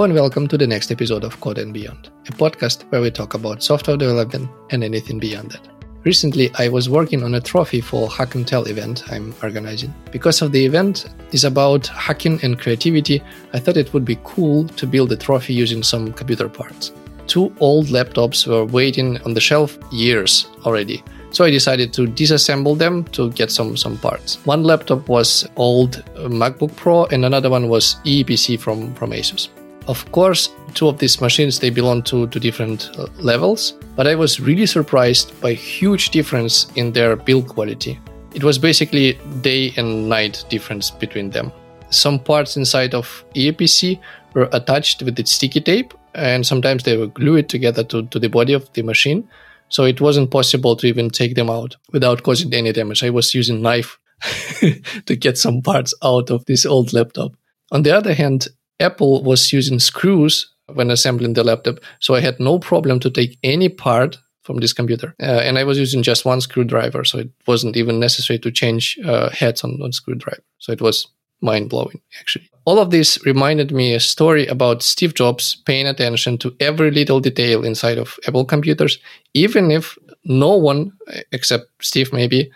Hello and welcome to the next episode of Code and Beyond, a podcast where we talk about software development and anything beyond that. Recently, I was working on a trophy for Hack and Tell event I'm organizing. Because of the event is about hacking and creativity, I thought it would be cool to build a trophy using some computer parts. Two old laptops were waiting on the shelf years already. So I decided to disassemble them to get some some parts. One laptop was old MacBook Pro and another one was Eee PC from from Asus. Of course, two of these machines they belong to, to different uh, levels, but I was really surprised by huge difference in their build quality. It was basically day and night difference between them. Some parts inside of Eee PC were attached with its sticky tape, and sometimes they were glued together to, to the body of the machine. So it wasn't possible to even take them out without causing any damage. I was using knife to get some parts out of this old laptop. On the other hand, Apple was using screws when assembling the laptop, so I had no problem to take any part from this computer. Uh, and I was using just one screwdriver, so it wasn't even necessary to change uh, heads on, on screwdriver. So it was mind blowing, actually. All of this reminded me a story about Steve Jobs paying attention to every little detail inside of Apple computers, even if no one, except Steve maybe,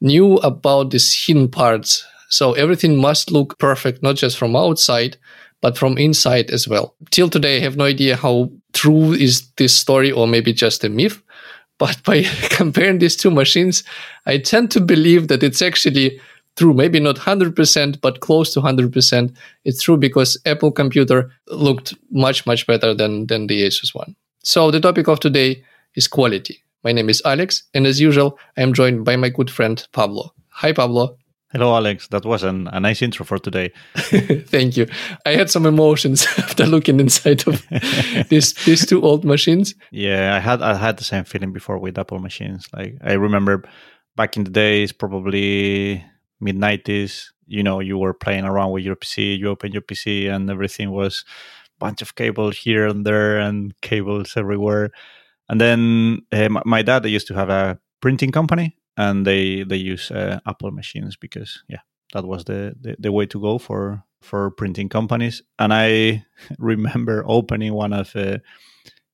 knew about these hidden parts. So everything must look perfect, not just from outside, but from inside as well. Till today, I have no idea how true is this story or maybe just a myth. But by comparing these two machines, I tend to believe that it's actually true. Maybe not 100%, but close to 100%. It's true because Apple computer looked much, much better than, than the Asus one. So the topic of today is quality. My name is Alex, and as usual, I am joined by my good friend Pablo. Hi, Pablo. Hello, Alex. That was an, a nice intro for today. Thank you. I had some emotions after looking inside of these these two old machines. Yeah, I had I had the same feeling before with Apple machines. Like I remember back in the days, probably mid nineties. You know, you were playing around with your PC. You open your PC, and everything was a bunch of cables here and there, and cables everywhere. And then uh, my dad used to have a printing company and they they use uh, Apple machines because yeah, that was the, the, the way to go for for printing companies. And I remember opening one of uh,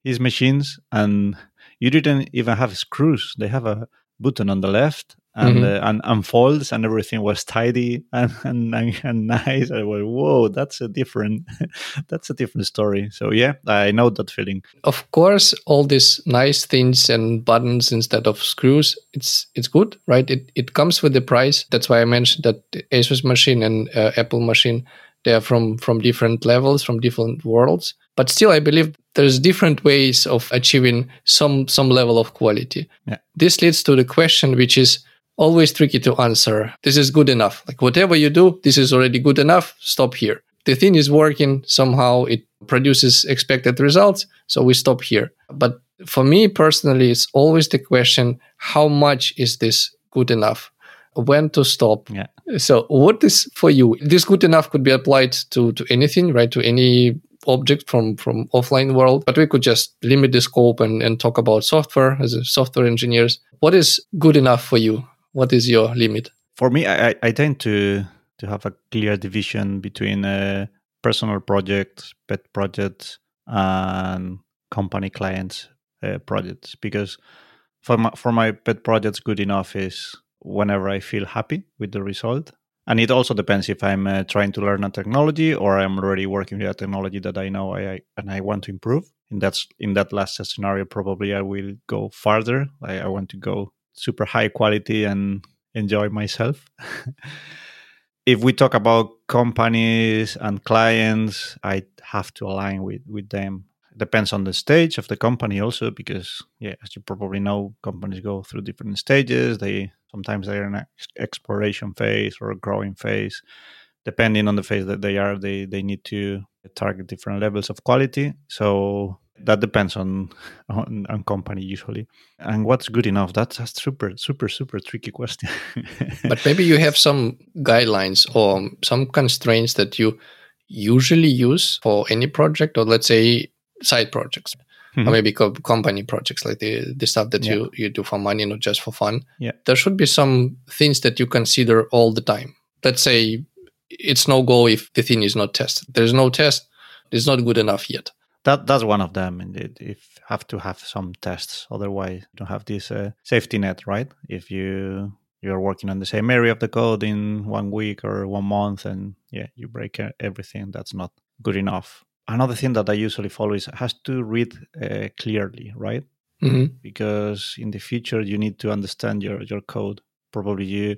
his machines, and you didn't even have screws. They have a button on the left and, mm-hmm. uh, and unfolds and everything was tidy and, and, and nice. I was, whoa, that's a different, that's a different story. So yeah, I know that feeling. Of course, all these nice things and buttons instead of screws, it's it's good, right? It it comes with the price. That's why I mentioned that Asus machine and uh, Apple machine they are from from different levels, from different worlds. But still, I believe there's different ways of achieving some some level of quality. Yeah. This leads to the question, which is always tricky to answer. This is good enough. Like whatever you do, this is already good enough. Stop here. The thing is working somehow. It produces expected results. So we stop here. But for me personally, it's always the question, how much is this good enough? When to stop? Yeah. So what is for you? This good enough could be applied to, to anything, right? To any object from from offline world but we could just limit the scope and, and talk about software as software engineers what is good enough for you what is your limit? For me, I, I tend to to have a clear division between uh, personal projects, pet projects, and company clients uh, projects because for my, for my pet projects, good enough is whenever I feel happy with the result. And it also depends if I'm uh, trying to learn a technology or I'm already working with a technology that I know I, I and I want to improve. In that in that last scenario, probably I will go farther. I, I want to go super high quality and enjoy myself. if we talk about companies and clients, I have to align with, with them. Depends on the stage of the company also, because yeah, as you probably know, companies go through different stages. They sometimes they're in an exploration phase or a growing phase. Depending on the phase that they are, they they need to target different levels of quality. So that depends on, on, on company usually. And what's good enough? That's a super super super tricky question. But maybe you have some guidelines or some constraints that you usually use for any project or let's say side projects mm-hmm. or maybe co- company projects like the, the stuff that yeah. you, you do for money not just for fun. Yeah. There should be some things that you consider all the time. Let's say it's no go if the thing is not tested. There's no test. It's not good enough yet. That that's one of them. And it, if have to have some tests, otherwise you don't have this uh, safety net, right? If you you're working on the same area of the code in one week or one month, and yeah, you break everything, that's not good enough. Another thing that I usually follow is has to read uh, clearly, right? Mm-hmm. Because in the future you need to understand your your code probably you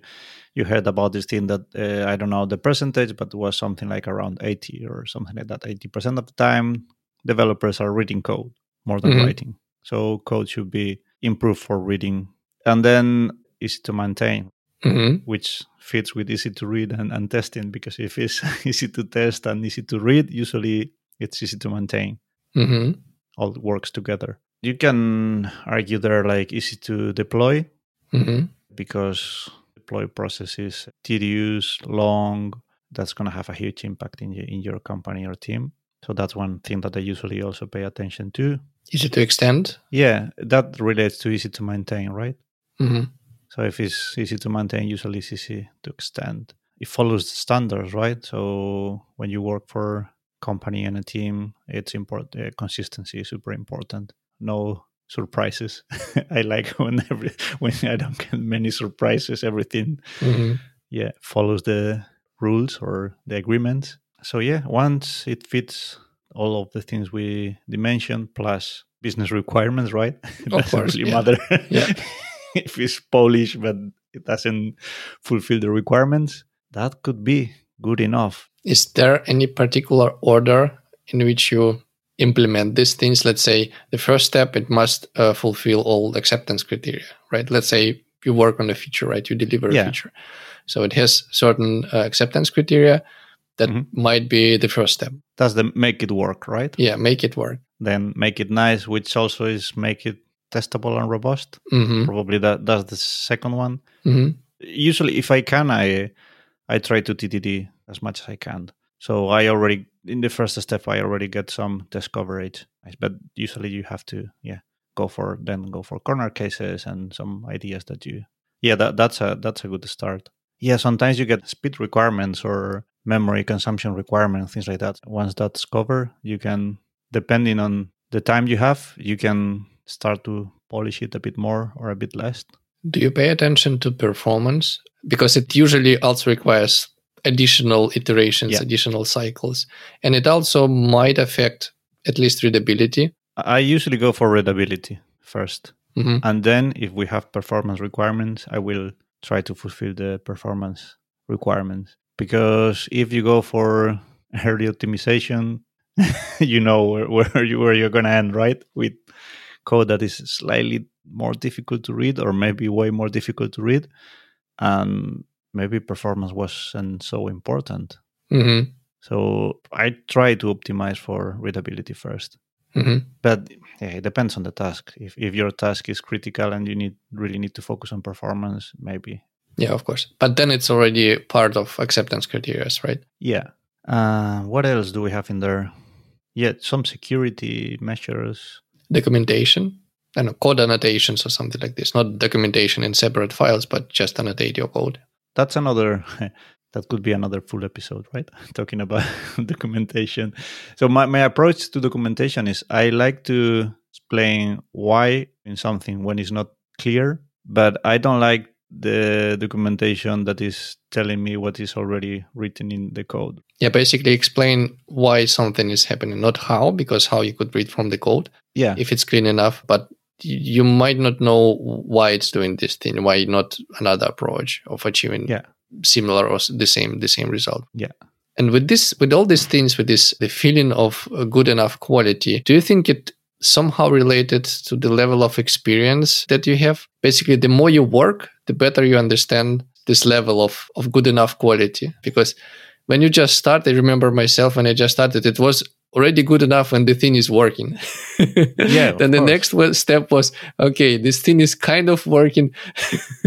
you heard about this thing that uh, I don't know the percentage, but it was something like around eighty or something like that. Eighty percent of the time, developers are reading code more than mm-hmm. writing. So code should be improved for reading, and then easy to maintain, mm-hmm. which fits with easy to read and, and testing. Because if it's easy to test and easy to read, usually it's easy to maintain. Mm-hmm. All works together. You can argue they're like easy to deploy mm-hmm because deploy process is tedious, long. That's going to have a huge impact in your, in your company or team. So that's one thing that I usually also pay attention to. Easy to extend? Yeah, that relates to easy to maintain, right? Mm-hmm. So if it's easy to maintain, usually it's easy to extend. It follows the standards, right? So when you work for company and a team, it's important. Uh, consistency is super important. No surprises. I like when every when I don't get many surprises. Everything, mm-hmm. yeah, follows the rules or the agreement. So yeah, once it fits all of the things we mentioned plus business requirements, right? It of course, really yeah. matter. yeah. if it's Polish but it doesn't fulfill the requirements, that could be good enough. Is there any particular order in which you implement these things, let's say the first step, it must uh, fulfill all acceptance criteria, right? Let's say you work on a feature, right? You deliver yeah. a feature. So it has certain uh, acceptance criteria that mm-hmm. might be the first step. That's the make it work, right? Yeah, make it work. Then make it nice, which also is make it testable and robust. Mm-hmm. Probably that that's the second one. Mm-hmm. Usually, if I can, I I try to TDD as much as I can. So I already in the first step I already get some test coverage, but usually you have to yeah go for then go for corner cases and some ideas that you yeah that that's a that's a good start. Yeah, sometimes you get speed requirements or memory consumption requirement, things like that. Once that's covered, you can depending on the time you have, you can start to polish it a bit more or a bit less. Do you pay attention to performance? Because it usually also requires additional iterations, yeah. additional cycles. And it also might affect at least readability. I usually go for readability 1st mm-hmm. And then if we have performance requirements, I will try to fulfill the performance requirements. Because if you go for early optimization, you know where, where, you, where you're going to end, right? With code that is slightly more difficult to read or maybe way more difficult to read. And maybe performance wasn't so important. Mm-hmm. So I try to optimize for readability 1st mm-hmm. But yeah, it depends on the task. If if your task is critical and you need really need to focus on performance, maybe. Yeah, of course. But then it's already part of acceptance criteria, right? Yeah. Uh, what else do we have in there? Yeah, some security measures. Documentation. and code annotations or something like this. Not documentation in separate files, but just annotate your code that's another that could be another full episode right talking about documentation so my, my approach to documentation is i like to explain why in something when it's not clear but i don't like the documentation that is telling me what is already written in the code yeah basically explain why something is happening not how because how you could read from the code yeah if it's clean enough but you might not know why it's doing this thing, why not another approach of achieving yeah. similar or the same the same result. Yeah. And with this, with all these things, with this the feeling of good enough quality, do you think it somehow related to the level of experience that you have? Basically, the more you work, the better you understand this level of of good enough quality. Because when you just start, I remember myself when I just started, it was already good enough when the thing is working. yeah. then the course. next step was okay, this thing is kind of working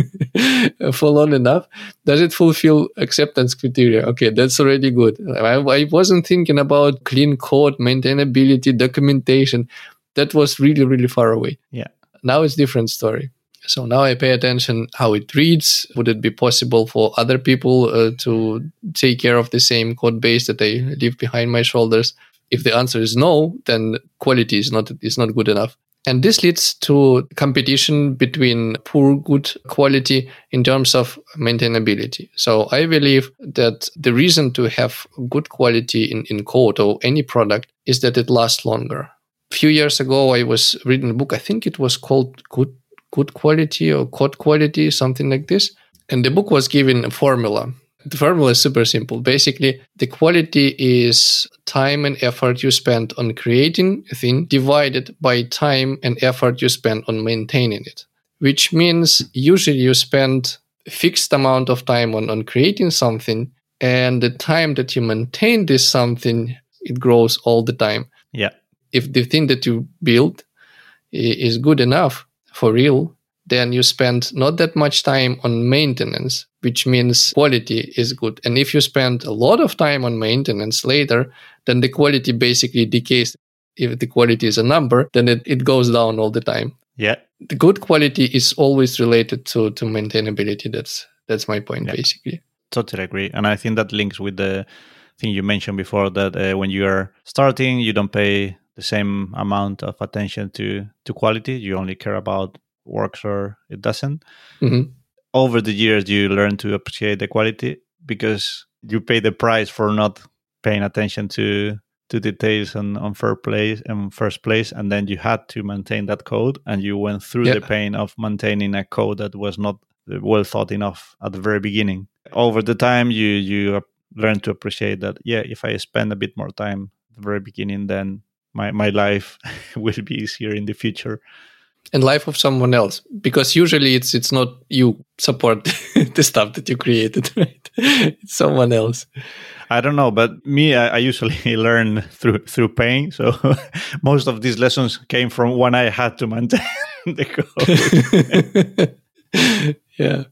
for long enough. Does it fulfill acceptance criteria? Okay, that's already good. I, I wasn't thinking about clean code, maintainability, documentation. That was really, really far away. Yeah. Now it's different story. So now I pay attention how it reads. Would it be possible for other people uh, to take care of the same code base that I leave behind my shoulders? If the answer is no, then quality is not is not good enough. And this leads to competition between poor, good quality in terms of maintainability. So I believe that the reason to have good quality in, in code or any product is that it lasts longer. Few years ago, I was reading a book. I think it was called Good, good Quality or Code Quality, something like this. And the book was given a formula the formula is super simple. Basically, the quality is time and effort you spend on creating a thing divided by time and effort you spend on maintaining it, which means usually you spend fixed amount of time on, on creating something and the time that you maintain this something, it grows all the time. Yeah. If the thing that you build is good enough for real, then you spend not that much time on maintenance, which means quality is good. And if you spend a lot of time on maintenance later, then the quality basically decays. If the quality is a number, then it, it goes down all the time. Yeah. The good quality is always related to, to maintainability. That's that's my point yeah. basically. Totally agree. And I think that links with the thing you mentioned before that uh, when you are starting, you don't pay the same amount of attention to to quality. You only care about works or it doesn't. Mm-hmm. Over the years, you learn to appreciate the quality because you pay the price for not paying attention to to details on, on first place and first place and then you had to maintain that code and you went through yeah. the pain of maintaining a code that was not well thought enough at the very beginning over the time you you learn to appreciate that yeah if i spend a bit more time at the very beginning then my, my life will be easier in the future. And life of someone else. Because usually it's it's not you support the stuff that you created right? It's someone else. I don't know but me i, I usually learn through through pain. So most of these lessons came from when i had to maintain the code. Yeah.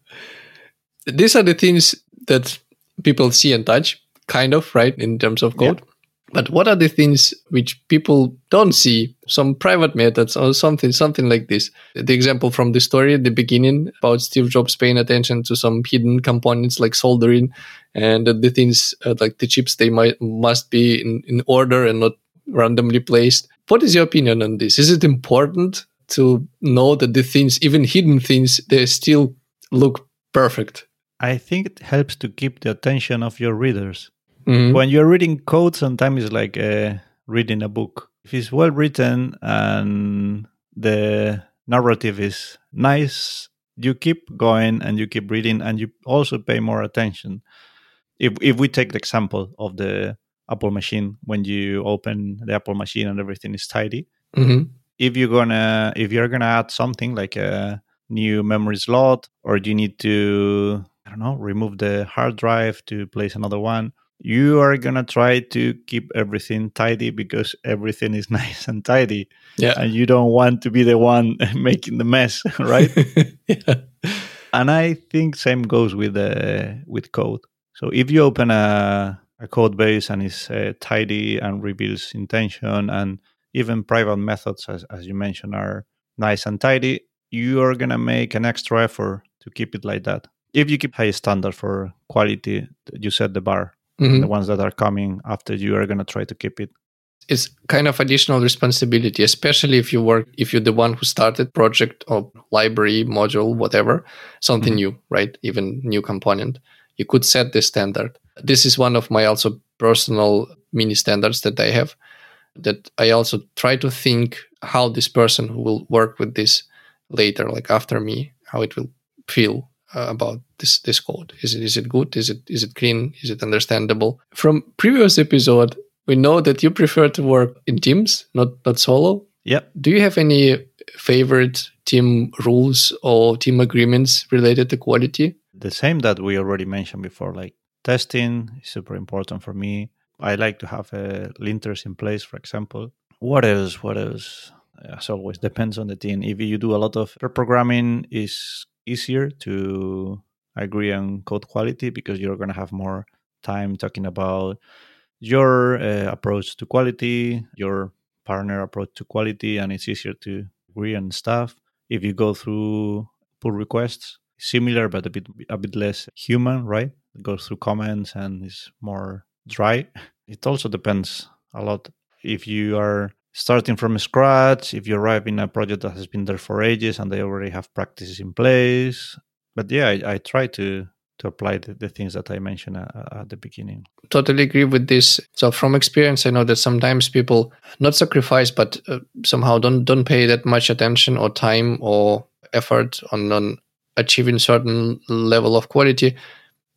These are the things that people see and touch kind of right in terms of code. yeah. But what are the things which people don't see? Some private methods or something, something like this. The example from the story at the beginning about Steve Jobs paying attention to some hidden components like soldering and the things uh, like the chips, they might must be in, in order and not randomly placed. What is your opinion on this? Is it important to know that the things, even hidden things, they still look perfect? I think it helps to keep the attention of your readers Mm-hmm. When you're reading code, sometimes it's like uh, reading a book. If it's well written and the narrative is nice, you keep going and you keep reading and you also pay more attention. If if we take the example of the Apple machine, when you open the Apple machine and everything is tidy, mm-hmm. if you're gonna if you're gonna add something like a new memory slot or you need to I don't know remove the hard drive to place another one, you are gonna try to keep everything tidy because everything is nice and tidy. Yeah. And you don't want to be the one making the mess right? Yeah. and i think same goes with uh, with code. So if you open a, a code base and it's uh, tidy and reveals intention and even private methods as, as you mentioned are nice and tidy you are gonna make an extra effort to keep it like that. If you keep high standard for quality you set the bar mm-hmm. the ones that are coming after you are going to try to keep it. It's kind of additional responsibility especially if you work if you're the one who started project or library module whatever something mm-hmm. new right? Even new component. You could set the standard. This is one of my also personal mini standards that i have that i also try to think how this person who will work with this later like after me how it will feel uh, about this this code? Is it is it good? Is it is it clean? Is it understandable? From previous episode, we know that you prefer to work in teams, not not solo. Yeah. Do you have any favorite team rules or team agreements related to quality? The same that we already mentioned before, like testing is super important for me. I like to have uh, linters in place, for example. What else? What else? As always, depends on the team. If you do a lot of programming, is easier to agree on code quality because you're going to have more time talking about your uh, approach to quality, your partner approach to quality, and it's easier to agree on stuff. If you go through pull requests, similar but a bit a bit less human, right? It goes through comments and is more dry. It also depends a lot if you are starting from scratch, if you arrive in a project that has been there for ages and they already have practices in place. But yeah, I, I try to to apply the, the things that I mentioned at, at, the beginning. Totally agree with this. So from experience, I know that sometimes people not sacrifice, but uh, somehow don't don't pay that much attention or time or effort on, on achieving certain level of quality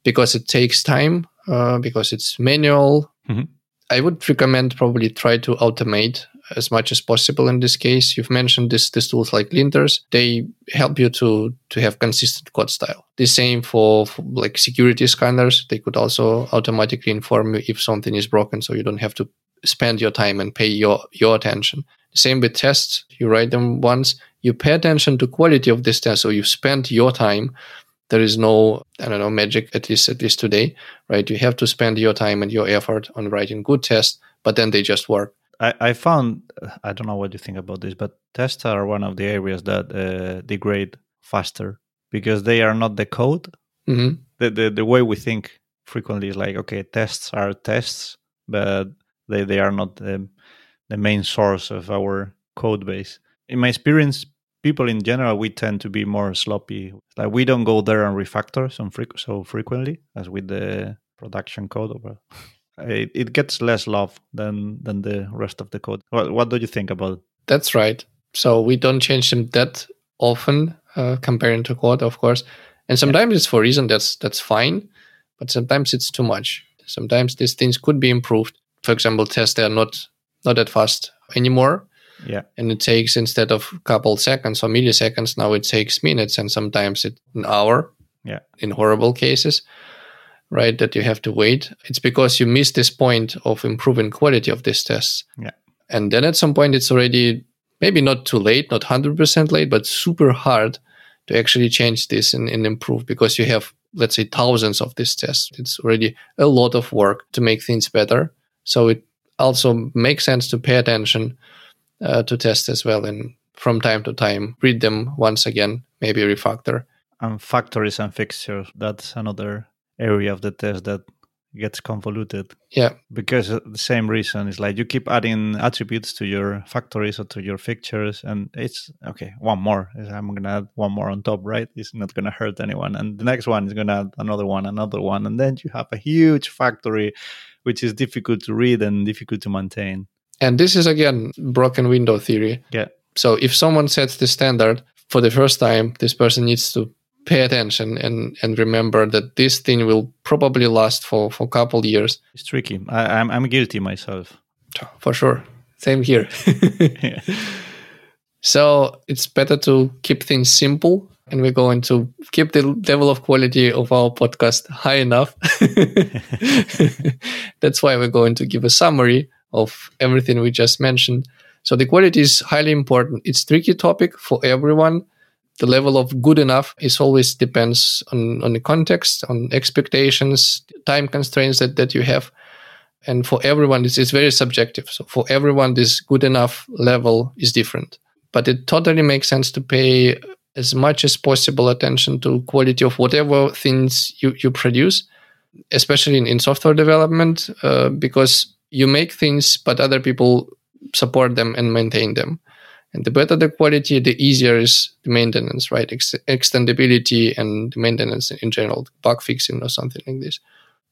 because it takes time, uh, because it's manual. Mm-hmm. I would recommend probably try to automate as much as possible in this case. You've mentioned this these tools like linters. They help you to to have consistent code style. The same for, for, like security scanners. They could also automatically inform you if something is broken, so you don't have to spend your time and pay your your attention. Same with tests. You write them once. You pay attention to quality of this test, so you spend your time. There is no, I don't know, magic at least at least today, right? You have to spend your time and your effort on writing good tests, but then they just work I, I found I don't know what you think about this, but tests are one of the areas that uh, degrade faster because they are not the code. Mm-hmm. The, the the way we think frequently is like okay, tests are tests, but they they are not the, the main source of our code base. In my experience, people in general we tend to be more sloppy. Like we don't go there and refactor so, fre- so frequently as with the production code. It, it gets less love than than the rest of the code. What, what do you think about? It? That's right. So we don't change them that often uh, comparing to code, of course. And sometimes yeah. it's for reason that's that's fine, but sometimes it's too much. Sometimes these things could be improved. For example, tests they are not not that fast anymore. Yeah. And it takes instead of a couple seconds or milliseconds, now it takes minutes and sometimes it an hour. Yeah. In horrible cases right? That you have to wait. It's because you miss this point of improving quality of these tests. Yeah. And then at some point, it's already maybe not too late, not 100% late, but super hard to actually change this and, and improve because you have, let's say, thousands of these tests. It's already a lot of work to make things better. So it also makes sense to pay attention uh, to tests as well and from time to time read them once again, maybe refactor. And factories and fixtures, that's another area of the test that gets convoluted. Yeah. Because the same reason is like you keep adding attributes to your factories or to your fixtures, and it's okay, one more. I'm going to add one more on top, right? It's not going to hurt anyone. And the next one is going to add another one, another one. And then you have a huge factory, which is difficult to read and difficult to maintain. And this is again broken window theory. Yeah. So if someone sets the standard for the first time, this person needs to pay attention and and remember that this thing will probably last for for a couple years. It's tricky. I, am I'm, I'm guilty myself. For sure. Same here. So it's better to keep things simple and we're going to keep the level of quality of our podcast high enough. That's why we're going to give a summary of everything we just mentioned. So the quality is highly important. It's tricky topic for everyone the level of good enough is always depends on, on the context, on expectations, time constraints that, that you have. And for everyone, this is very subjective. So for everyone, this good enough level is different. But it totally makes sense to pay as much as possible attention to quality of whatever things you, you produce, especially in, in software development, uh, because you make things, but other people support them and maintain them. And the better the quality, the easier is the maintenance, right? Ex- extendability and the maintenance in general, bug fixing or something like this.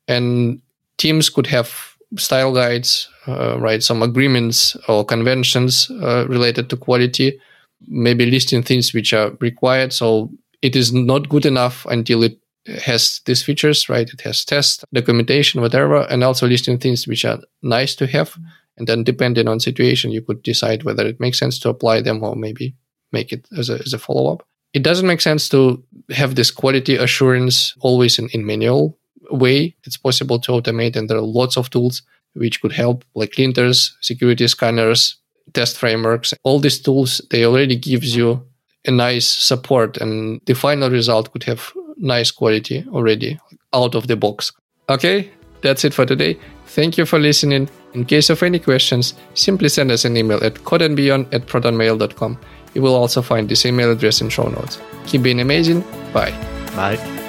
And teams could have style guides, uh, right? Some agreements or conventions uh, related to quality, maybe listing things which are required. So it is not good enough until it has these features, right? It has test, documentation, whatever, and also listing things which are nice to have. And then depending on situation, you could decide whether it makes sense to apply them or maybe make it as a, as a follow up. It doesn't make sense to have this quality assurance always in, in manual way. It's possible to automate and there are lots of tools which could help like linters, security scanners, test frameworks. All these tools, they already gives you a nice support and the final result could have nice quality already out of the box. Okay, that's it for today. Thank you for listening. In case of any questions, simply send us an email at codeandbeyond at protonmail.com. You will also find this email address in show notes. Keep being amazing. Bye. Bye.